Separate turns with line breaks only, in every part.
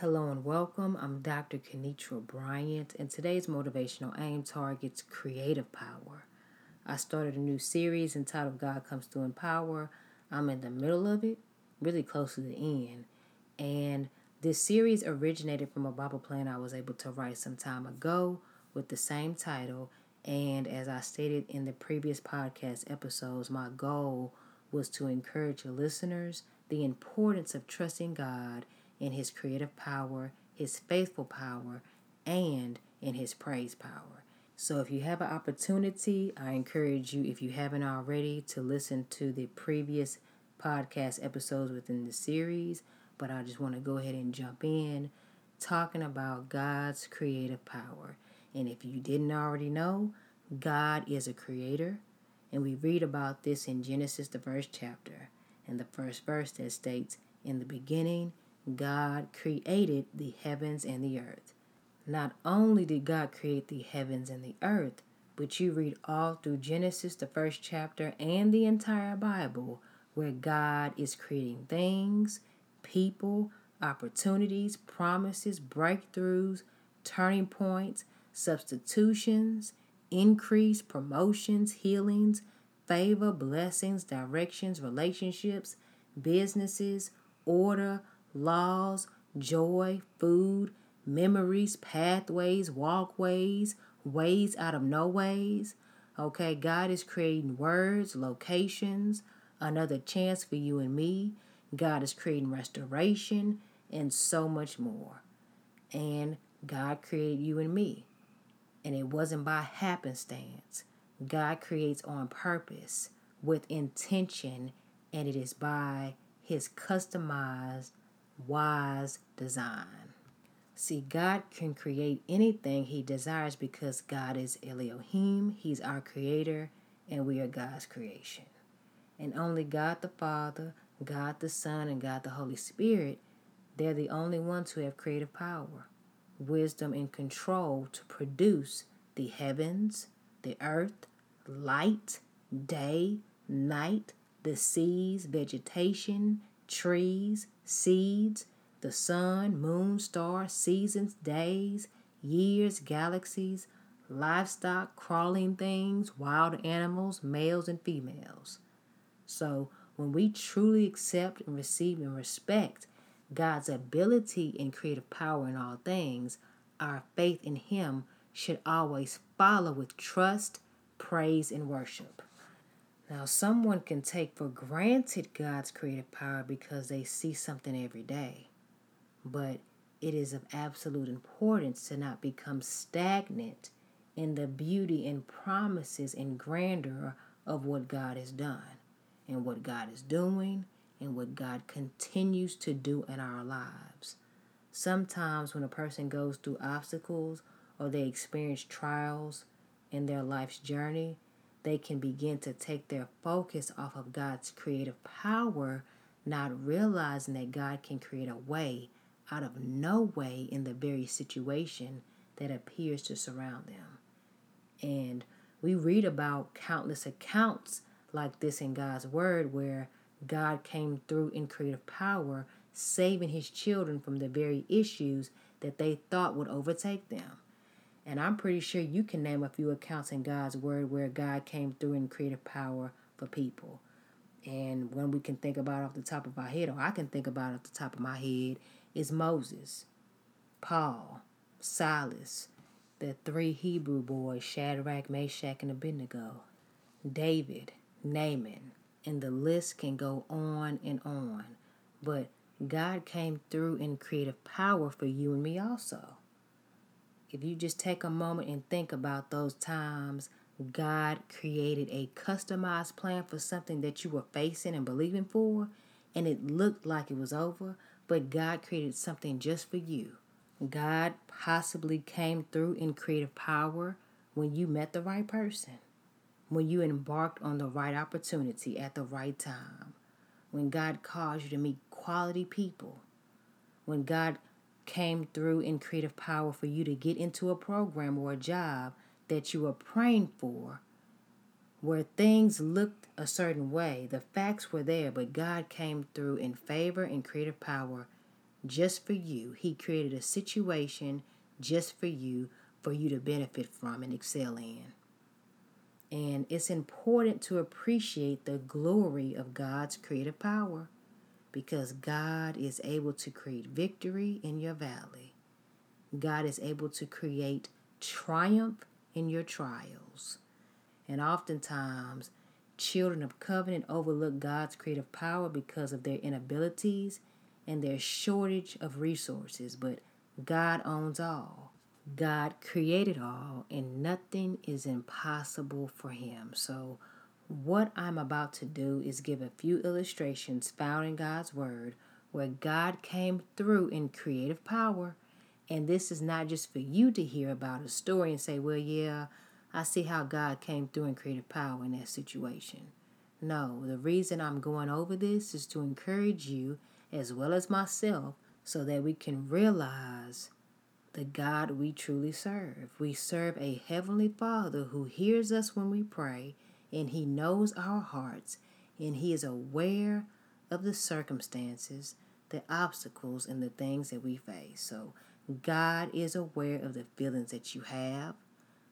Hello and welcome. I'm Dr. Kenitra Bryant, and today's motivational aim targets creative power. I started a new series entitled God Comes Through in Power. I'm in the middle of it, really close to the end. And this series originated from a Bible plan I was able to write some time ago with the same title. And as I stated in the previous podcast episodes, my goal was to encourage listeners the importance of trusting God in His creative power, His faithful power, and in His praise power. So, if you have an opportunity, I encourage you, if you haven't already, to listen to the previous podcast episodes within the series. But I just want to go ahead and jump in talking about God's creative power. And if you didn't already know, God is a creator. And we read about this in Genesis, the first chapter, and the first verse that states, In the beginning, God created the heavens and the earth. Not only did God create the heavens and the earth, but you read all through Genesis, the first chapter, and the entire Bible, where God is creating things, people, opportunities, promises, breakthroughs, turning points, substitutions, increase, promotions, healings, favor, blessings, directions, relationships, businesses, order, laws, joy, food, memories, pathways, walkways, ways out of no ways. Okay, God is creating words, locations, another chance for you and me. God is creating restoration and so much more. And God created you and me. And it wasn't by happenstance. God creates on purpose with intention, and it is by His customized wise design. See, God can create anything He desires because God is Elohim, He's our creator, and we are God's creation. And only God the Father, God the Son, and God the Holy Spirit, they're the only ones who have creative power, wisdom, and control to produce the heavens, the earth, light, day, night, the seas, vegetation, trees, seeds, the sun, moon, stars, seasons, days, years, galaxies, livestock, crawling things, wild animals, males and females. So, when we truly accept and receive and respect God's ability and creative power in all things, our faith in Him should always follow with trust, praise, and worship. Now, someone can take for granted God's creative power because they see something every day. But it is of absolute importance to not become stagnant in the beauty and promises and grandeur of what God has done and what God is doing and what God continues to do in our lives. Sometimes, when a person goes through obstacles or they experience trials in their life's journey, they can begin to take their focus off of God's creative power, not realizing that God can create a way out of no way in the very situation that appears to surround them. And we read about countless accounts like this in God's Word where God came through in creative power, saving His children from the very issues that they thought would overtake them. And I'm pretty sure you can name a few accounts in God's Word where God came through in creative power for people. And when we can think about off the top of our head, or I can think about off the top of my head, is Moses, Paul, Silas, the three Hebrew boys, Shadrach, Meshach, and Abednego, David, Naaman, and the list can go on and on. But God came through in creative power for you and me also if you just take a moment and think about those times God created a customized plan for something that you were facing and believing for, and it looked like it was over, but God created something just for you. God possibly came through in creative power when you met the right person, when you embarked on the right opportunity at the right time, when God caused you to meet quality people, when God came through in creative power for you to get into a program or a job that you were praying for, where things looked a certain way. The facts were there, but God came through in favor and creative power just for you. He created a situation just for you, for you to benefit from and excel in. And it's important to appreciate the glory of God's creative power because God is able to create victory in your valley. God is able to create triumph in your trials. And oftentimes, children of covenant overlook God's creative power because of their inabilities and their shortage of resources. But God owns all. God created all, and nothing is impossible for Him. So, what I'm about to do is give a few illustrations found in God's Word where God came through in creative power. And this is not just for you to hear about a story and say, well, yeah, I see how God came through in creative power in that situation. No, the reason I'm going over this is to encourage you as well as myself so that we can realize the God we truly serve. We serve a Heavenly Father who hears us when we pray, and He knows our hearts, and He is aware of the circumstances, the obstacles, and the things that we face. So, God is aware of the feelings that you have,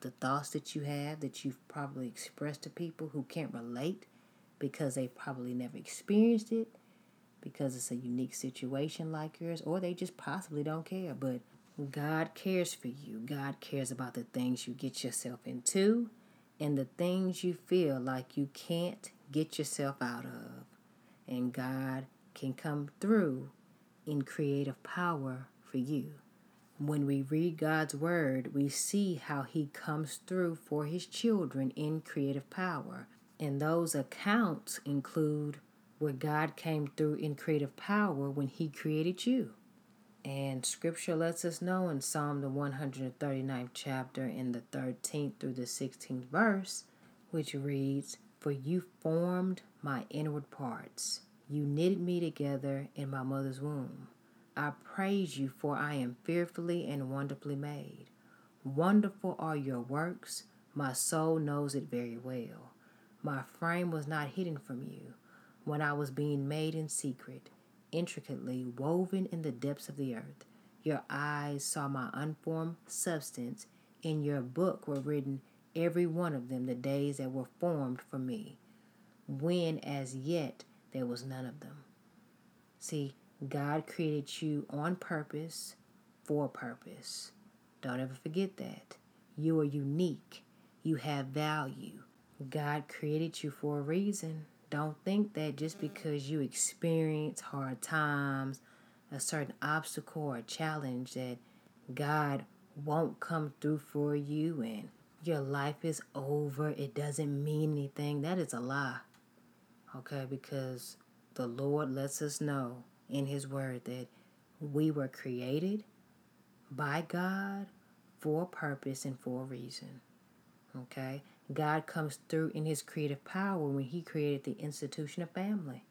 the thoughts that you have that you've probably expressed to people who can't relate because they probably never experienced it, because it's a unique situation like yours, or they just possibly don't care. But God cares for you. God cares about the things you get yourself into and the things you feel like you can't get yourself out of. And God can come through in creative power for you. When we read God's word, we see how he comes through for his children in creative power. And those accounts include where God came through in creative power when he created you. And scripture lets us know in Psalm the 139th chapter in the 13th through the 16th verse, which reads, For you formed my inward parts. You knitted me together in my mother's womb. I praise you, for I am fearfully and wonderfully made. Wonderful are your works. My soul knows it very well. My frame was not hidden from you when I was being made in secret intricately woven in the depths of the earth. Your eyes saw my unformed substance. In your book were written, every one of them, the days that were formed for me, when as yet there was none of them. See, God created you on purpose, for purpose. Don't ever forget that. You are unique. You have value. God created you for a reason. Don't think that just because you experience hard times, a certain obstacle or challenge, that God won't come through for you and your life is over. It doesn't mean anything. That is a lie. Okay, because the Lord lets us know in His Word that we were created by God for a purpose and for a reason. Okay? God comes through in his creative power when he created the institution of family.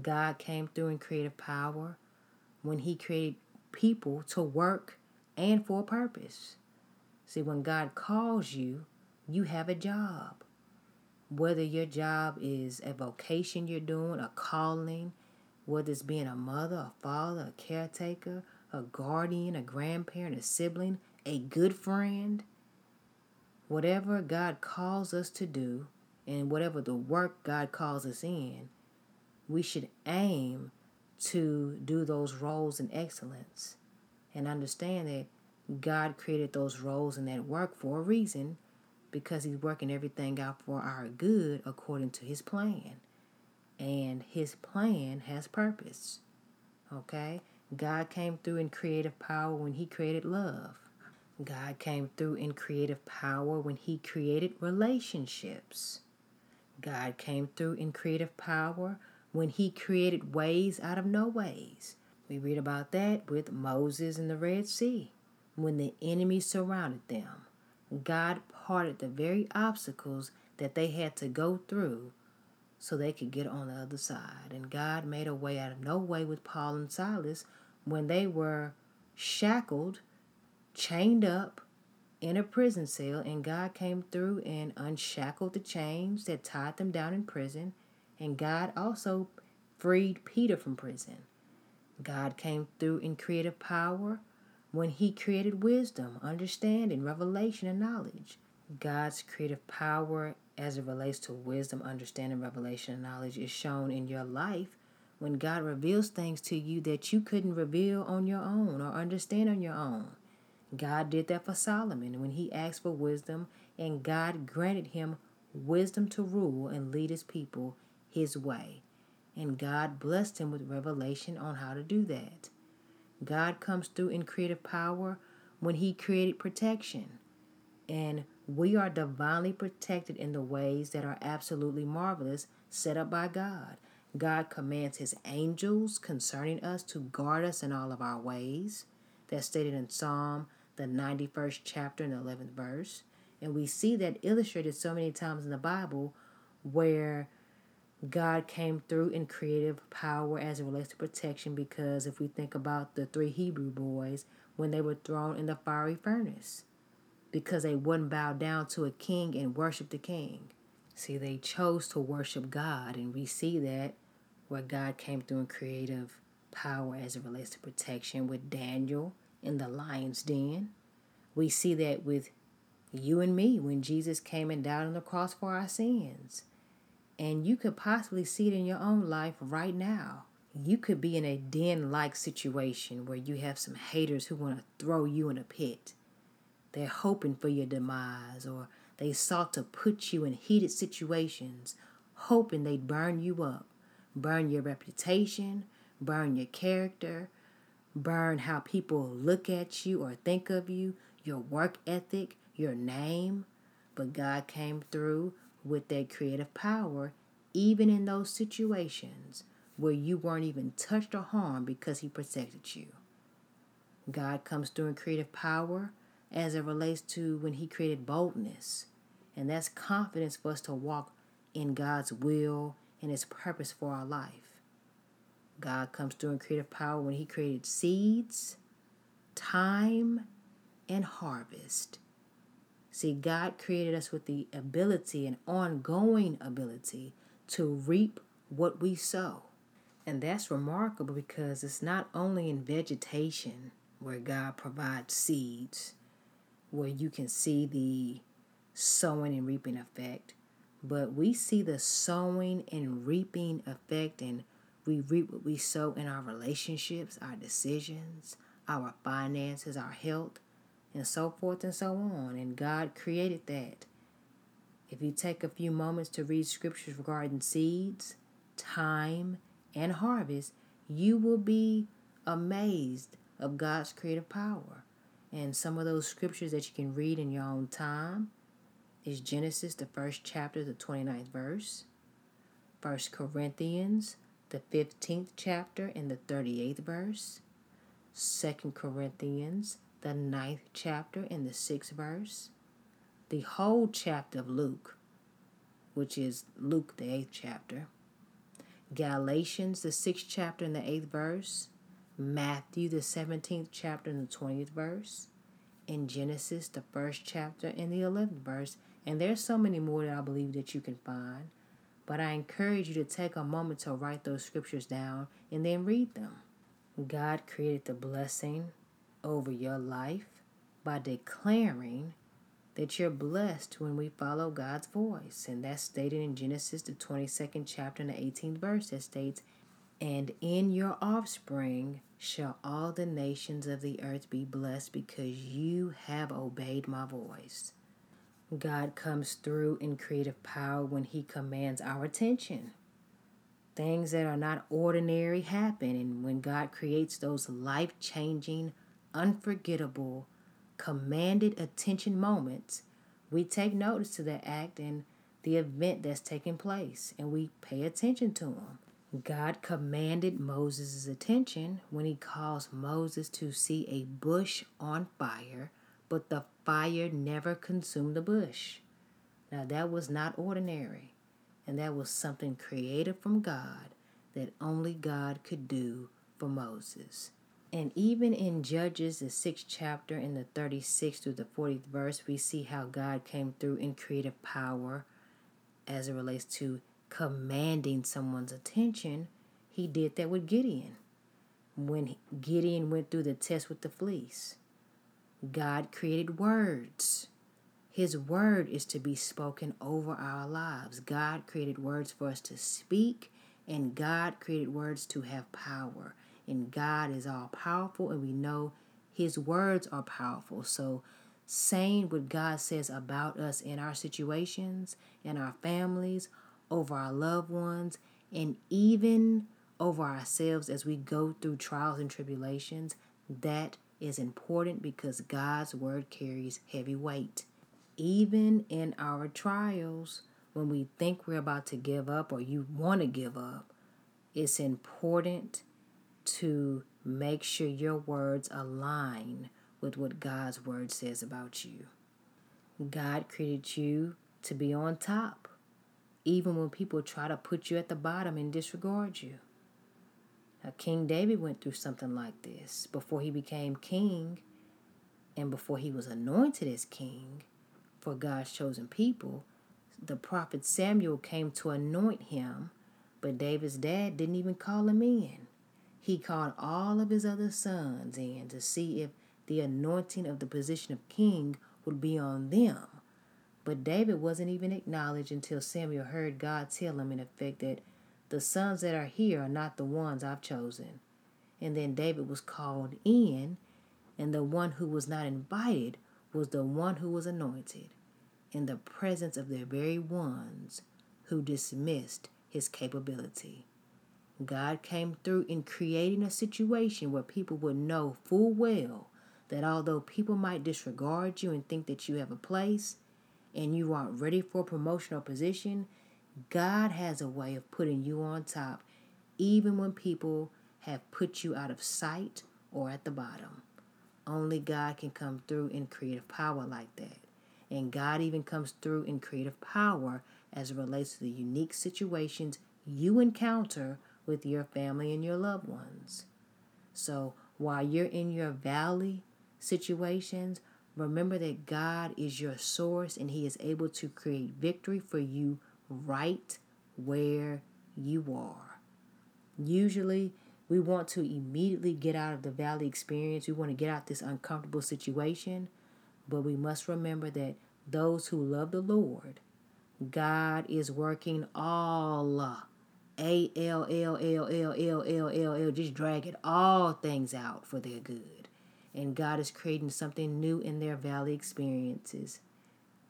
God came through in creative power when he created people to work and for a purpose. See, when God calls you, you have a job. Whether your job is a vocation you're doing, a calling, whether it's being a mother, a father, a caretaker, a guardian, a grandparent, a sibling, a good friend, whatever God calls us to do and whatever the work God calls us in, we should aim to do those roles in excellence and understand that God created those roles and that work for a reason because He's working everything out for our good according to His plan. And His plan has purpose. Okay? God came through in creative power when He created love. God came through in creative power when He created relationships. God came through in creative power when He created ways out of no ways. We read about that with Moses and the Red Sea. When the enemy surrounded them, God parted the very obstacles that they had to go through so they could get on the other side. And God made a way out of no way with Paul and Silas when they were shackled chained up in a prison cell, and God came through and unshackled the chains that tied them down in prison. And God also freed Peter from prison. God came through in creative power when He created wisdom, understanding, revelation, and knowledge. God's creative power as it relates to wisdom, understanding, revelation, and knowledge is shown in your life when God reveals things to you that you couldn't reveal on your own or understand on your own. God did that for Solomon when he asked for wisdom, and God granted him wisdom to rule and lead his people his way. And God blessed him with revelation on how to do that. God comes through in creative power when he created protection. And we are divinely protected in the ways that are absolutely marvelous set up by God. God commands his angels concerning us to guard us in all of our ways. That's stated in Psalm, the 91st chapter and 11th verse. And we see that illustrated so many times in the Bible where God came through in creative power as it relates to protection because if we think about the three Hebrew boys when they were thrown in the fiery furnace because they wouldn't bow down to a king and worship the king. See, they chose to worship God, and we see that where God came through in creative power as it relates to protection with Daniel in the lion's den. We see that with you and me when Jesus came and died on the cross for our sins. And you could possibly see it in your own life right now. You could be in a den like situation where you have some haters who want to throw you in a pit. They're hoping for your demise, or they sought to put you in heated situations, hoping they'd burn you up, burn your reputation, burn your character, burn how people look at you or think of you, your work ethic, your name. But God came through with that creative power, even in those situations where you weren't even touched or harmed because He protected you. God comes through in creative power as it relates to when He created boldness. And that's confidence for us to walk in God's will and His purpose for our life. God comes through in creative power when He created seeds, time, and harvest. See, God created us with the ability and ongoing ability to reap what we sow. And that's remarkable because it's not only in vegetation where God provides seeds, where you can see the sowing and reaping effect, but we see the sowing and reaping effect, and we reap what we sow in our relationships, our decisions, our finances, our health, and so forth and so on. And God created that. If you take a few moments to read scriptures regarding seeds, time, and harvest, you will be amazed of God's creative power. And some of those scriptures that you can read in your own time is Genesis, the first chapter, the 29th verse, First Corinthians, the 15th chapter, and the 38th verse, Second Corinthians, the ninth chapter and the sixth verse, the whole chapter of Luke, which is Luke, the eighth chapter, Galatians, the sixth chapter and the eighth verse, Matthew, the 17th chapter and the 20th verse, in Genesis, the first chapter and the 11th verse. And there's so many more that I believe that you can find. But I encourage you to take a moment to write those scriptures down and then read them. God created the blessing over your life by declaring that you're blessed when we follow God's voice. And that's stated in Genesis, the 22nd chapter and the 18th verse that states, And in your offspring shall all the nations of the earth be blessed because you have obeyed my voice. God comes through in creative power when He commands our attention. Things that are not ordinary happen, and when God creates those life changing unforgettable, commanded attention moments, we take notice to that act and the event that's taking place and we pay attention to them. God commanded Moses' attention when he caused Moses to see a bush on fire, but the fire never consumed the bush. Now, that was not ordinary, and that was something created from God that only God could do for Moses. And even in Judges, the sixth chapter, in the 36th through the 40th verse, we see how God came through in creative power as it relates to commanding someone's attention. He did that with Gideon. when Gideon went through the test with the fleece. God created words. His word is to be spoken over our lives. God created words for us to speak, and God created words to have power. And God is all powerful, and we know His words are powerful. So, saying what God says about us in our situations, in our families, over our loved ones, and even over ourselves as we go through trials and tribulations, that is important because God's word carries heavy weight. Even in our trials, when we think we're about to give up or you want to give up, it's important to make sure your words align with what God's word says about you. God created you to be on top, even when people try to put you at the bottom and disregard you. Now, King David went through something like this before he became king and before he was anointed as king for God's chosen people. The prophet Samuel came to anoint him, but David's dad didn't even call him in. He called all of his other sons in to see if the anointing of the position of king would be on them. But David wasn't even acknowledged until Samuel heard God tell him, in effect, that the sons that are here are not the ones I've chosen. And then David was called in, and the one who was not invited was the one who was anointed in the presence of the very ones who dismissed his capability. God came through in creating a situation where people would know full well that although people might disregard you and think that you have a place and you aren't ready for a promotional position, God has a way of putting you on top, even when people have put you out of sight or at the bottom. Only God can come through in creative power like that. And God even comes through in creative power as it relates to the unique situations you encounter with your family and your loved ones. So while you're in your valley situations, remember that God is your source and He is able to create victory for you right where you are. Usually, we want to immediately get out of the valley experience. We want to get out this uncomfortable situation. But we must remember that those who love the Lord, God is working all A L L L L L L L L just drag it all things out for their good. And God is creating something new in their valley experiences,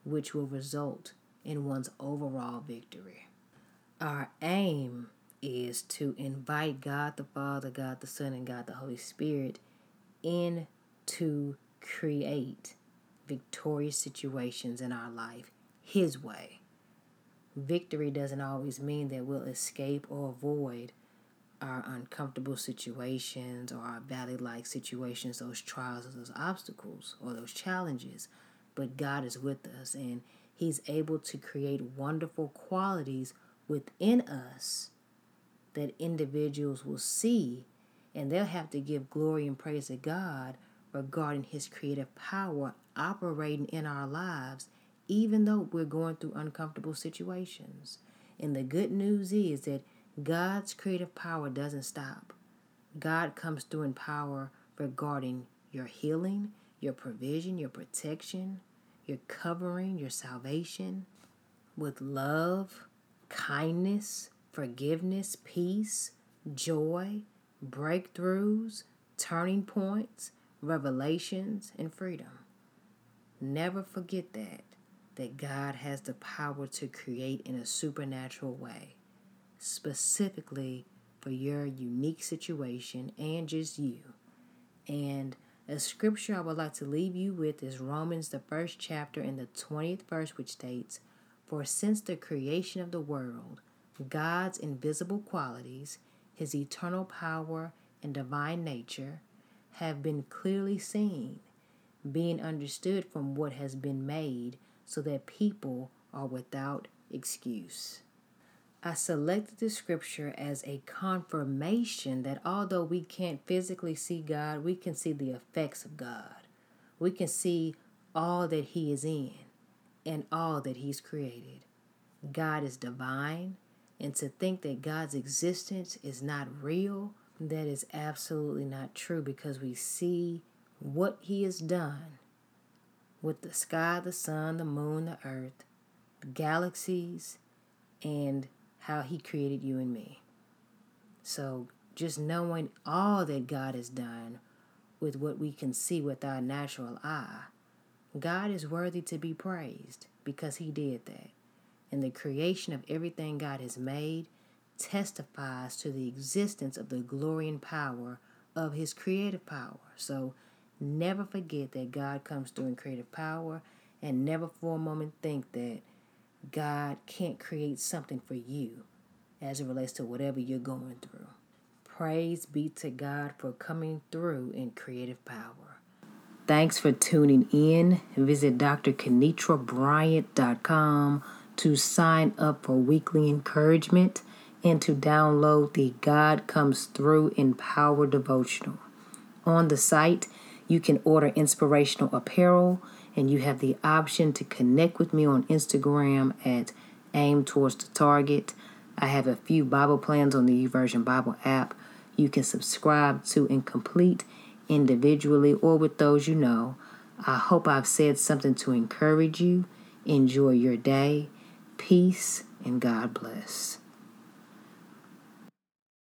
which will result in one's overall victory. Our aim is to invite God the Father, God the Son, and God the Holy Spirit in to create victorious situations in our life His way. Victory doesn't always mean that we'll escape or avoid our uncomfortable situations or our valley like situations, those trials or those obstacles or those challenges. But God is with us and He's able to create wonderful qualities within us that individuals will see and they'll have to give glory and praise to God regarding His creative power operating in our lives, even though we're going through uncomfortable situations. And the good news is that God's creative power doesn't stop. God comes through in power regarding your healing, your provision, your protection, your covering, your salvation with love, kindness, forgiveness, peace, joy, breakthroughs, turning points, revelations, and freedom. Never forget that that God has the power to create in a supernatural way, specifically for your unique situation and just you. And a scripture I would like to leave you with is Romans, the first chapter, in the 20th verse, which states, For since the creation of the world, God's invisible qualities, his eternal power and divine nature, have been clearly seen, being understood from what has been made, so that people are without excuse. I selected the scripture as a confirmation that although we can't physically see God, we can see the effects of God. We can see all that He is in and all that He's created. God is divine, and to think that God's existence is not real That is absolutely not true because we see what He has done with the sky, the sun, the moon, the earth, the galaxies, and how He created you and me. So, just knowing all that God has done with what we can see with our natural eye, God is worthy to be praised because He did that. And the creation of everything God has made testifies to the existence of the glory and power of His creative power. So never forget that God comes through in creative power and never for a moment think that God can't create something for you as it relates to whatever you're going through. Praise be to God for coming through in creative power. Thanks for tuning in. Visit drkenitrabryant.com to sign up for weekly encouragement and to download the God Comes Through in Power devotional. On the site, you can order inspirational apparel and you have the option to connect with me on Instagram at Aim Towards the Target. I have a few Bible plans on the YouVersion Bible app you can subscribe to and complete individually or with those you know. I hope I've said something to encourage you. Enjoy your day. Peace and God bless.